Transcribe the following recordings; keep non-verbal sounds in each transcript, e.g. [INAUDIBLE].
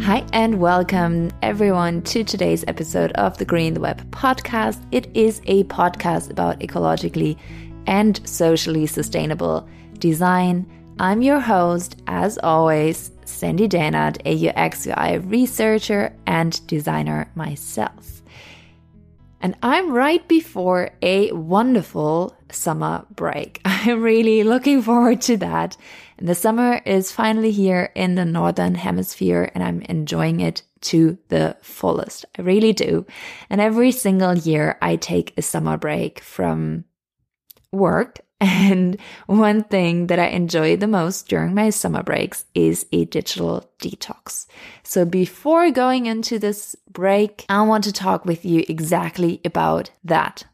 Hi, and welcome everyone to today's episode of the Green the Web podcast. It is a podcast about ecologically and socially sustainable design. I'm your host, as always, Sandy Dähnert, a UX UI researcher and designer myself. And I'm right before a wonderful summer break. [LAUGHS] I'm really looking forward to that. And the summer is finally here in the Northern Hemisphere and I'm enjoying it to the fullest. I really do. And every single year I take a summer break from work. And one thing that I enjoy the most during my summer breaks is a digital detox. So before going into this break, I want to talk with you exactly about that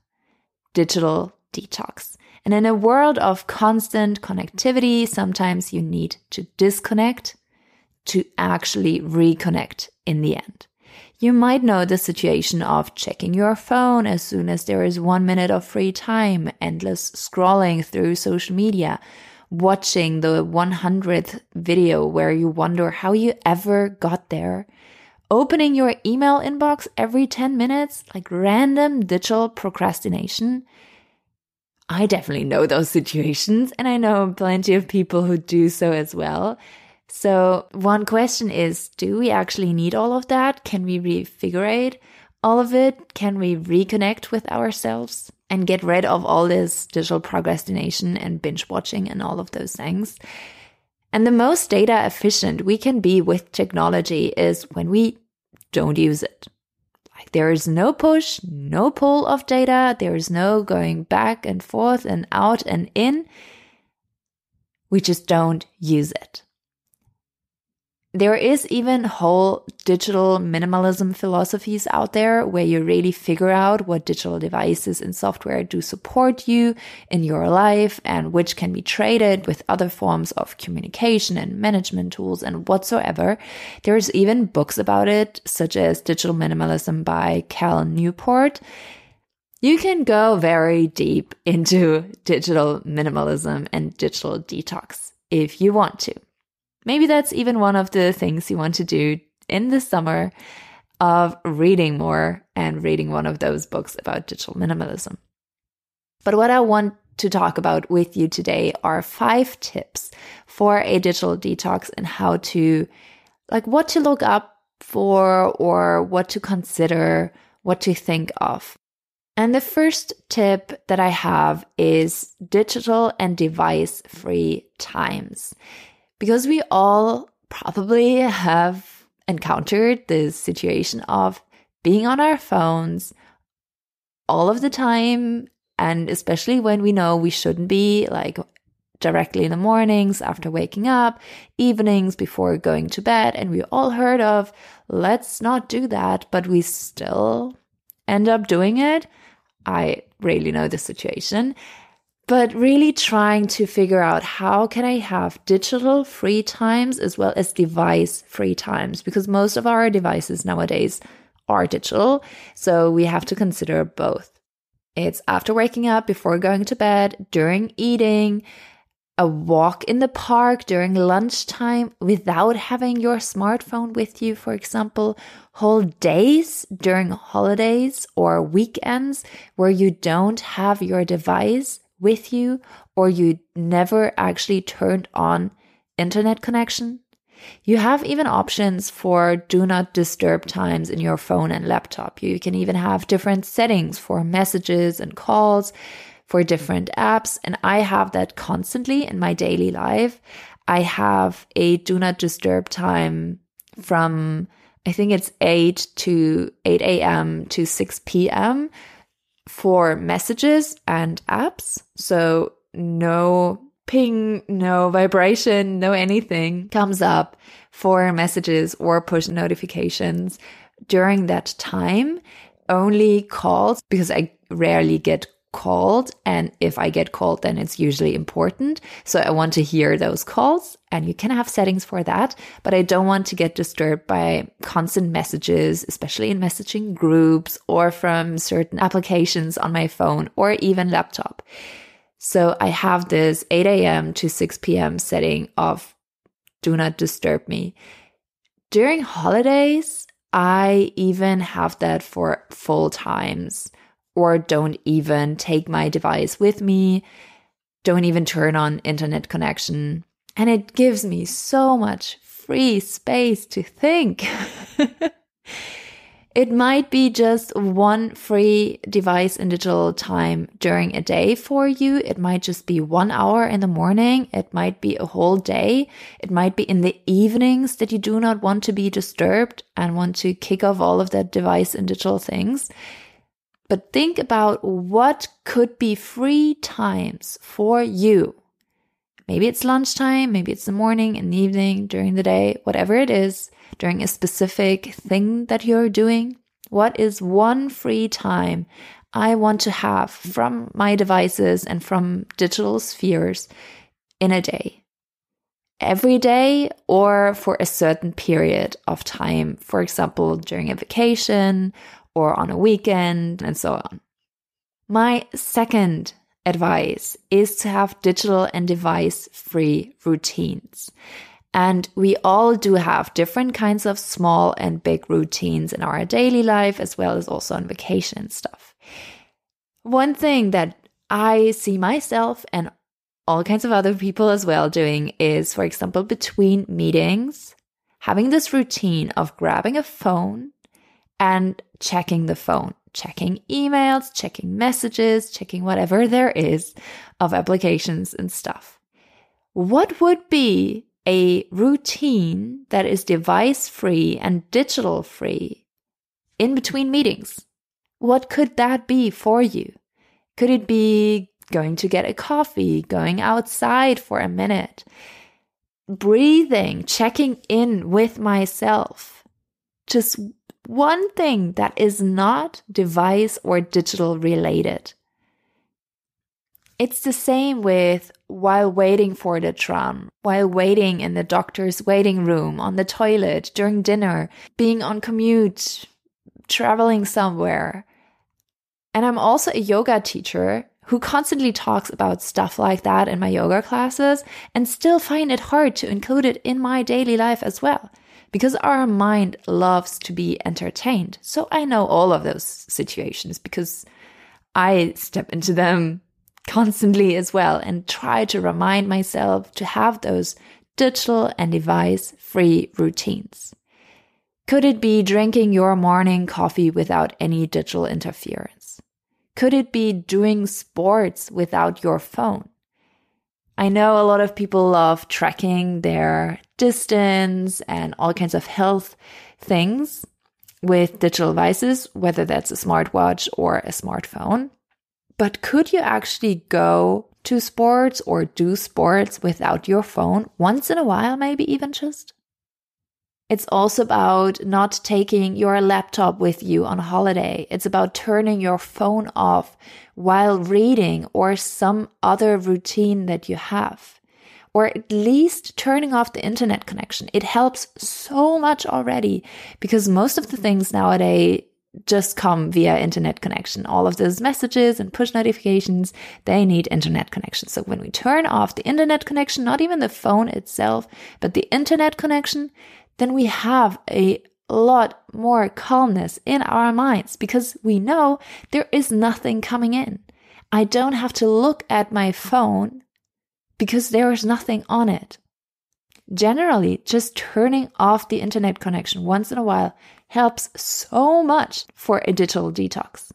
digital detox. And in a world of constant connectivity, sometimes you need to disconnect to actually reconnect in the end. You might know the situation of checking your phone as soon as there is one minute of free time, endless scrolling through social media, watching the 100th video where you wonder how you ever got there, opening your email inbox every 10 minutes, like random digital procrastination. I definitely know those [LAUGHS] situations, and I know plenty of people who do so as well. So, one question is do we actually need all of that? Can we refigurate all of it? Can we reconnect with ourselves and get rid of all this digital procrastination and binge watching and all of those things? And the most data efficient we can be with technology is when we don't use it. There is no push, no pull of data. There is no going back and forth and out and in. We just don't use it. There is even whole digital minimalism philosophies out there where you really figure out what digital devices and software do support you in your life and which can be traded with other forms of communication and management tools and whatsoever. There's even books about it, such as Digital Minimalism by Cal Newport. You can go very deep into digital minimalism and digital detox if you want to. Maybe that's even one of the things you want to do in the summer of reading more and reading one of those books about digital minimalism. But what I want to talk about with you today are five tips for a digital detox and how to, like, what to look up for or what to consider, what to think of. And the first tip that I have is digital and device free times because we all probably have encountered this situation of being on our phones all of the time and especially when we know we shouldn't be like directly in the mornings after waking up, evenings before going to bed. And we all heard of let's not do that, but we still end up doing it. I really know the situation but really trying to figure out how can I have digital free times as well as device free times because most of our devices nowadays are digital. So we have to consider both. It's after waking up, before going to bed, during eating, a walk in the park during lunchtime without having your smartphone with you, for example, whole days during holidays or weekends where you don't have your device with you or you never actually turned on internet connection. You have even options for do not disturb times in your phone and laptop. You can even have different settings for messages and calls for different apps. And I have that constantly in my daily life. I have a do not disturb time from, I think it's 8 to 8 a.m. to 6 p.m for messages and apps. So no ping, no vibration, no anything comes up for messages or push notifications during that time. Only calls because I rarely get called. And if I get called, then it's usually important. So I want to hear those calls and you can have settings for that. But I don't want to get disturbed by constant messages, especially in messaging groups or from certain applications on my phone or even laptop. So I have this 8 a.m. to 6 p.m. setting of do not disturb me. During holidays, I even have that for full times or don't even take my device with me, don't even turn on internet connection. And it gives me so much free space to think. [LAUGHS] it might be just one free device in digital time during a day for you. It might just be one hour in the morning. It might be a whole day. It might be in the evenings that you do not want to be disturbed and want to kick off all of that device and digital things. But think about what could be free times for you. Maybe it's lunchtime, maybe it's the morning, in the evening, during the day, whatever it is, during a specific thing that you're doing. What is one free time I want to have from my devices and from digital spheres in a day? Every day or for a certain period of time, for example, during a vacation or on a weekend and so on. My second advice is to have digital and device free routines. And we all do have different kinds of small and big routines in our daily life, as well as also on vacation and stuff. One thing that I see myself and all kinds of other people as well doing is, for example, between meetings, having this routine of grabbing a phone and checking the phone, checking emails, checking messages, checking whatever there is of applications and stuff. What would be a routine that is device free and digital free in between meetings? What could that be for you? Could it be going to get a coffee, going outside for a minute, breathing, checking in with myself, just one thing that is not device or digital related. It's the same with while waiting for the tram, while waiting in the doctor's waiting room, on the toilet, during dinner, being on commute, traveling somewhere. And I'm also a yoga teacher who constantly talks about stuff like that in my yoga classes and still find it hard to include it in my daily life as well because our mind loves to be entertained. So I know all of those situations because I step into them [LAUGHS] constantly as well and try to remind myself to have those digital and device free routines. Could it be drinking your morning coffee without any digital interference? Could it be doing sports without your phone? I know a lot of people love tracking their distance and all kinds of health things with digital devices, whether that's a smartwatch or a smartphone. But could you actually go to sports or do sports without your phone once in a while, maybe even just? It's also about not taking your laptop with you on holiday. It's about turning your phone off while reading or some other routine that you have. Or at least turning off the internet connection. It helps so much already because most of the things nowadays just come via internet connection. All of those messages and push notifications, they need internet connection. So when we turn off the internet connection, not even the phone itself, but the internet connection, then we have a lot more calmness in our minds because we know there is nothing coming in. I don't have to look at my phone because there is nothing on it. Generally, just turning off the internet connection once in a while helps so much for a digital detox.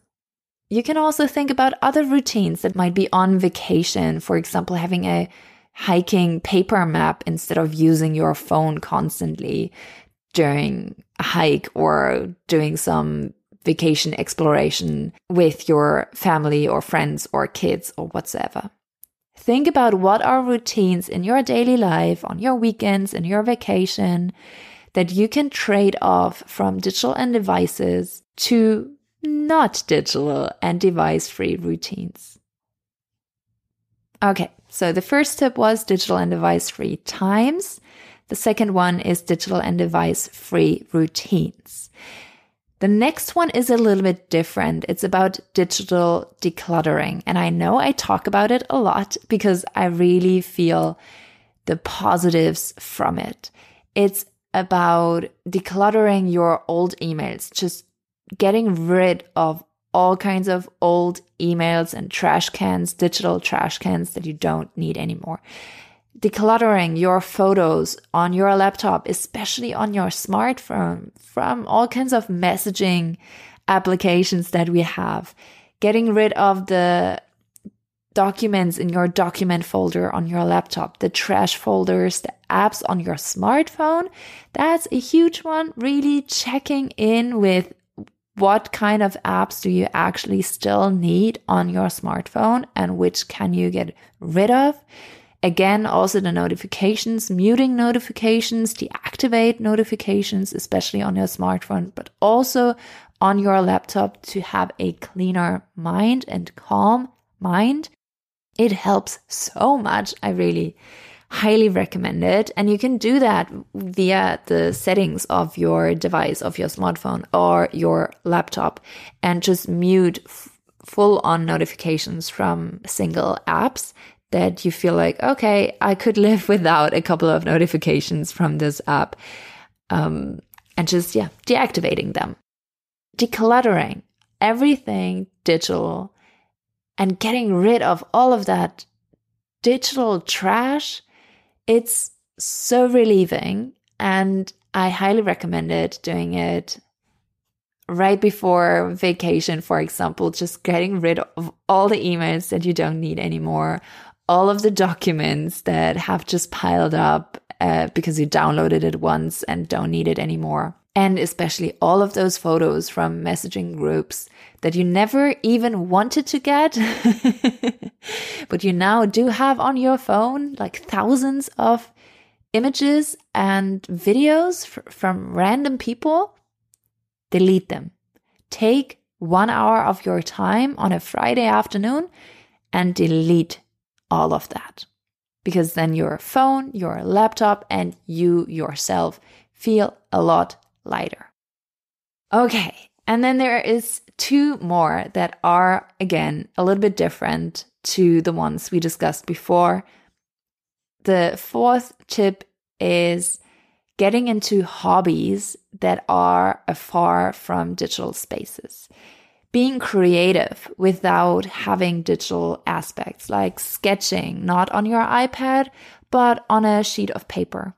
You can also think about other routines that might be on vacation, for example, having a hiking paper map instead of using your phone constantly during a hike or doing some vacation exploration with your family or friends or kids or whatsoever. Think about what are routines in your daily life, on your weekends, in your vacation that you can trade off from digital and devices to not digital and device free routines. Okay, so the first tip was digital and device free times. The second one is digital and device free routines. The next one is a little bit different. It's about digital decluttering. And I know I talk about it a lot because I really feel the positives from it. It's about decluttering your old emails, just getting rid of all kinds of old emails and trash cans, digital trash cans that you don't need anymore. Decluttering your photos on your laptop, especially on your smartphone, from all kinds of messaging applications that we have. Getting rid of the documents in your document folder on your laptop, the trash folders, the apps on your smartphone. That's a huge one. Really checking in with what kind of apps do you actually still need on your smartphone and which can you get rid of? Again, also the notifications, muting notifications, deactivate notifications, especially on your smartphone, but also on your laptop to have a cleaner mind and calm mind. It helps so much. I really highly recommend it. And you can do that via the settings of your device, of your smartphone or your laptop, and just mute full on notifications from single apps that you feel like, okay, I could live [LAUGHS] without a couple of notifications from this app. Um, and just, yeah, deactivating them. Decluttering everything digital and getting rid of all of that digital trash it's so relieving and I highly recommend it doing it right before vacation, for example, just getting rid of all the emails that you don't need anymore, all of the documents that have just piled up uh, because you downloaded it once and don't need it anymore. And especially all of those photos from messaging groups that you never even wanted to get, [LAUGHS] but you now do have on your phone, like thousands of images and videos from random people, delete them. Take one hour of your time on a Friday afternoon and delete all of that. Because then your phone, your laptop, and you yourself feel a lot lighter. Okay, and then there is two more that are, again, a little bit different to the ones we discussed before. The fourth tip is getting into hobbies that are afar from digital spaces. Being creative without having digital aspects, like sketching, not on your iPad, but on a sheet of paper.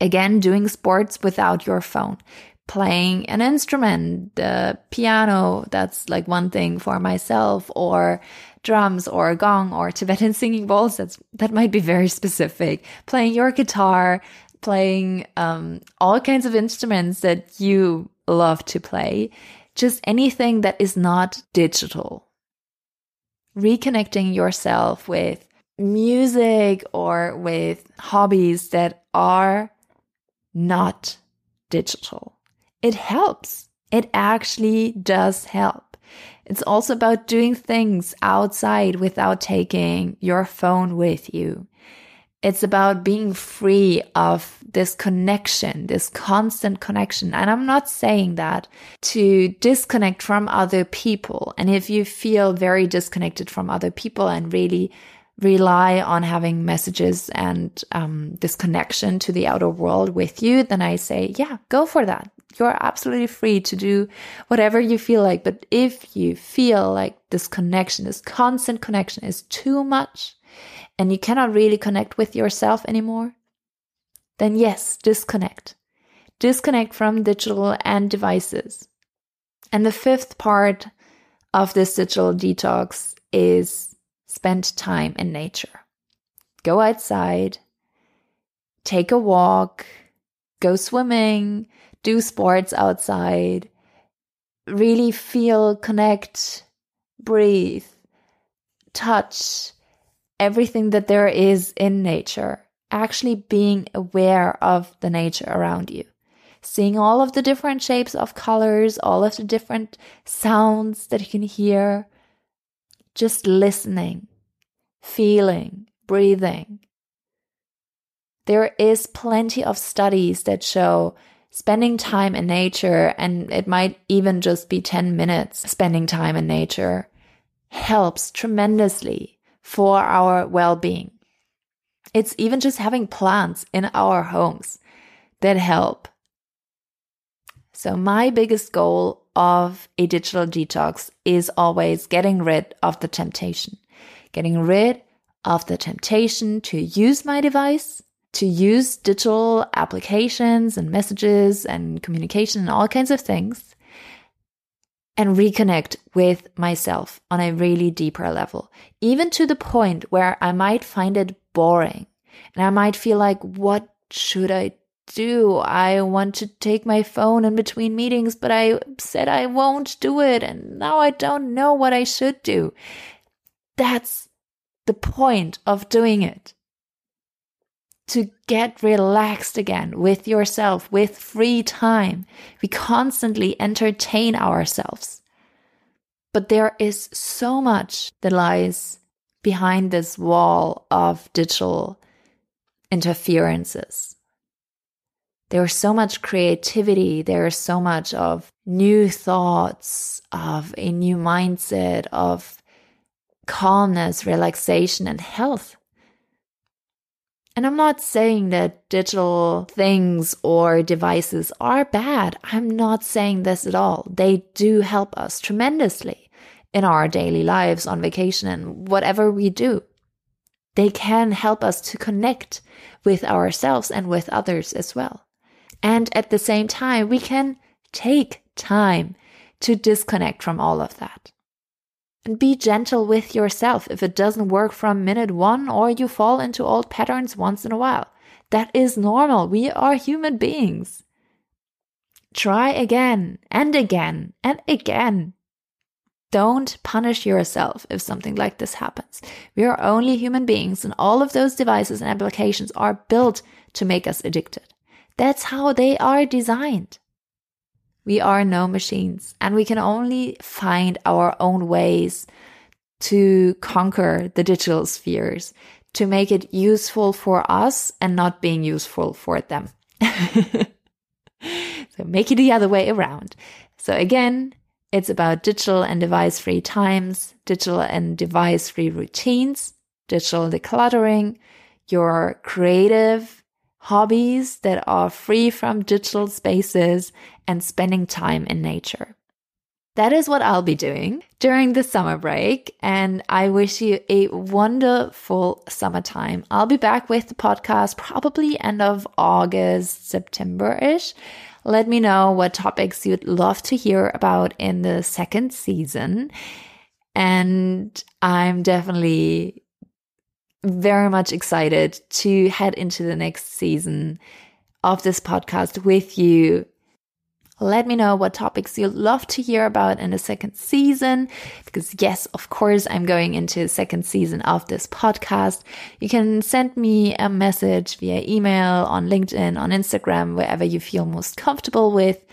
Again, doing sports without your phone playing an instrument, the piano, that's like one thing for myself, or drums or a gong or Tibetan [LAUGHS] singing bowls. That's, that might be very specific. Playing your guitar, playing, um, all kinds of instruments that you love to play. Just anything that is not digital. Reconnecting yourself with music or with hobbies that are not digital it helps. It actually does help. It's also about doing things outside without taking your phone with you. It's about being free of this connection, this constant connection. And I'm not saying that to disconnect from other people. And if you feel very disconnected from other people and really rely on having messages and um, this connection to the outer world with you, then I say, yeah, go for that. You're absolutely free to do whatever you feel like. But if you feel like this connection, this constant connection is too much and you cannot really connect with yourself anymore, then yes, disconnect. Disconnect from digital and devices. And the fifth part of this digital detox is spend time in nature. Go outside, take a walk, go swimming, do sports outside, really feel, connect, breathe, touch everything that there is in nature, actually being aware of the nature around you. seeing all of the different shapes of colors, all of the different sounds that you can hear, just listening, feeling, breathing. There is plenty of studies that show spending time in nature, and it might even just be 10 minutes spending time in nature, helps tremendously for our well being. It's even just having plants in our homes that help. So, my biggest goal of a digital detox is always getting rid of the temptation, getting rid of the temptation to use my device, to use digital applications and messages and communication and all kinds of things, and reconnect with myself on a really deeper level, even to the point where I might find it boring and I might feel like, what should I do? I want to take my phone in between meetings, but I said I won't do it. And now I don't know what I should do. That's the point of doing it. To get relaxed again with yourself, with free time. We constantly entertain ourselves. But there is so much that lies behind this wall of digital interferences. There's so much creativity, there's so much of new thoughts, of a new mindset, of calmness, relaxation, and health. And I'm not saying that digital things or devices are bad. I'm not saying this at all. They do help us tremendously in our daily lives, on vacation, and whatever we do. They can help us to connect with ourselves and with others as well. And at the same time, we can take time to disconnect from all of that. And be gentle with yourself if it doesn't work from minute one or you fall into old patterns once in a while. That is normal. We are human beings. Try again and again and again. Don't punish yourself if something like this happens. We are only human beings, and all of those devices and applications are built to make us addicted. That's how they are designed. We are no machines and we can only find our own ways to conquer the digital spheres, to make it useful for us and not being useful for them. [LAUGHS] so make it the other way around. So again, it's about digital and device free times, digital and device free routines, digital decluttering, your creative hobbies that are free from digital spaces, and spending time in nature. That is what I'll be doing during the summer break, and I wish you a wonderful summertime. I'll be back with the podcast probably end of August, September ish. Let me know what topics you'd love to hear about in the second season. And I'm definitely very much excited to head into the next season of this podcast with you. Let me know what topics you'd love to hear about in the second season. Because, yes, of course, I'm going into the second season of this podcast. You can send me a message via email, on LinkedIn, on Instagram, wherever you feel most comfortable with.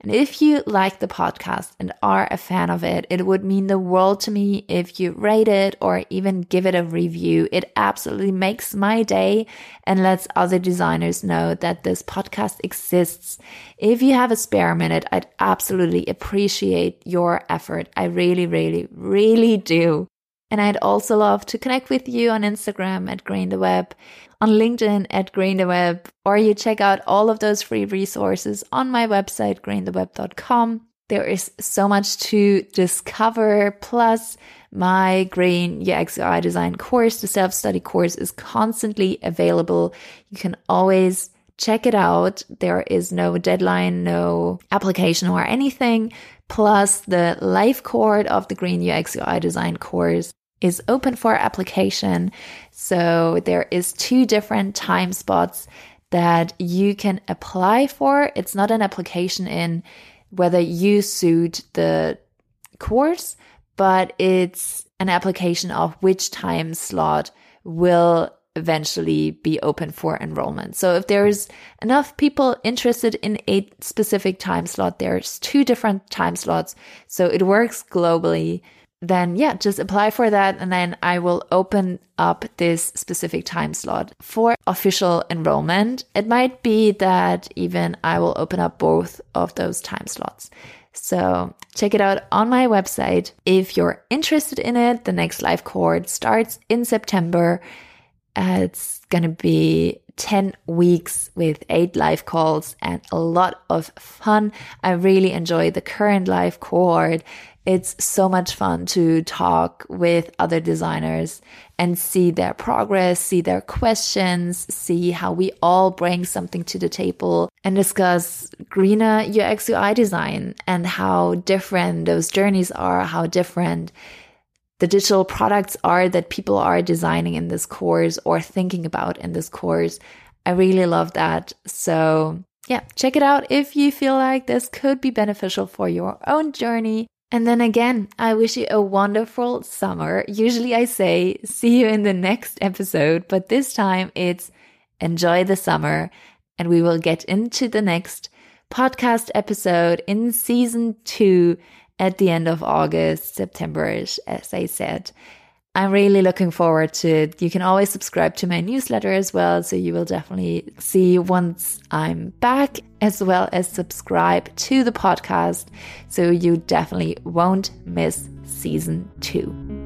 And if you like the podcast and are a fan of it, it would mean the world to me if you rate it or even give it a review. It absolutely makes my day and lets other designers know that this podcast exists. If you have a spare minute, I'd absolutely appreciate your effort. I really, really, really do. And I'd also love to connect with you on Instagram at Green the Web on LinkedIn at Green the Web, or you check out all of those free resources on my website, greentheweb.com. There is so much to discover. Plus, my Green UX UI design course, the self study course, is constantly available. You can always check it out. There is no deadline, no application or anything. Plus, the live cohort of the Green UX UI design course is open for application. So there is two different time spots that you can apply for. It's not an application in whether you suit the course, but it's an application of which time slot will eventually be open for enrollment. So if there's enough people interested in a specific time slot, there's two different time slots. So it works globally. Then yeah, just apply for that. And then I will open up this specific time slot for official enrollment. It might be that even I will open up both of those time slots. So check it out on my website. If you're interested in it, the next live cohort starts in September. It's going to be 10 weeks with eight live calls and a lot of fun. I really enjoy the current live cohort. It's so much fun to talk with other designers and see their progress, see their questions, see how we all bring something to the table and discuss greener UX UI design and how different those journeys are, how different the digital products are that people are designing in this course or thinking about in this course. I really love that. So yeah, check it out if you feel like this could be beneficial for your own journey. And then again, I wish you a wonderful summer. Usually I say, see you in the next episode, but this time it's enjoy the summer and we will get into the next podcast episode in season two at the end of August, September-ish, as I said. I'm really looking forward to it. You can always subscribe to my newsletter as well, so you will definitely see once I'm back, as well as subscribe to the podcast, so you definitely won't miss season two.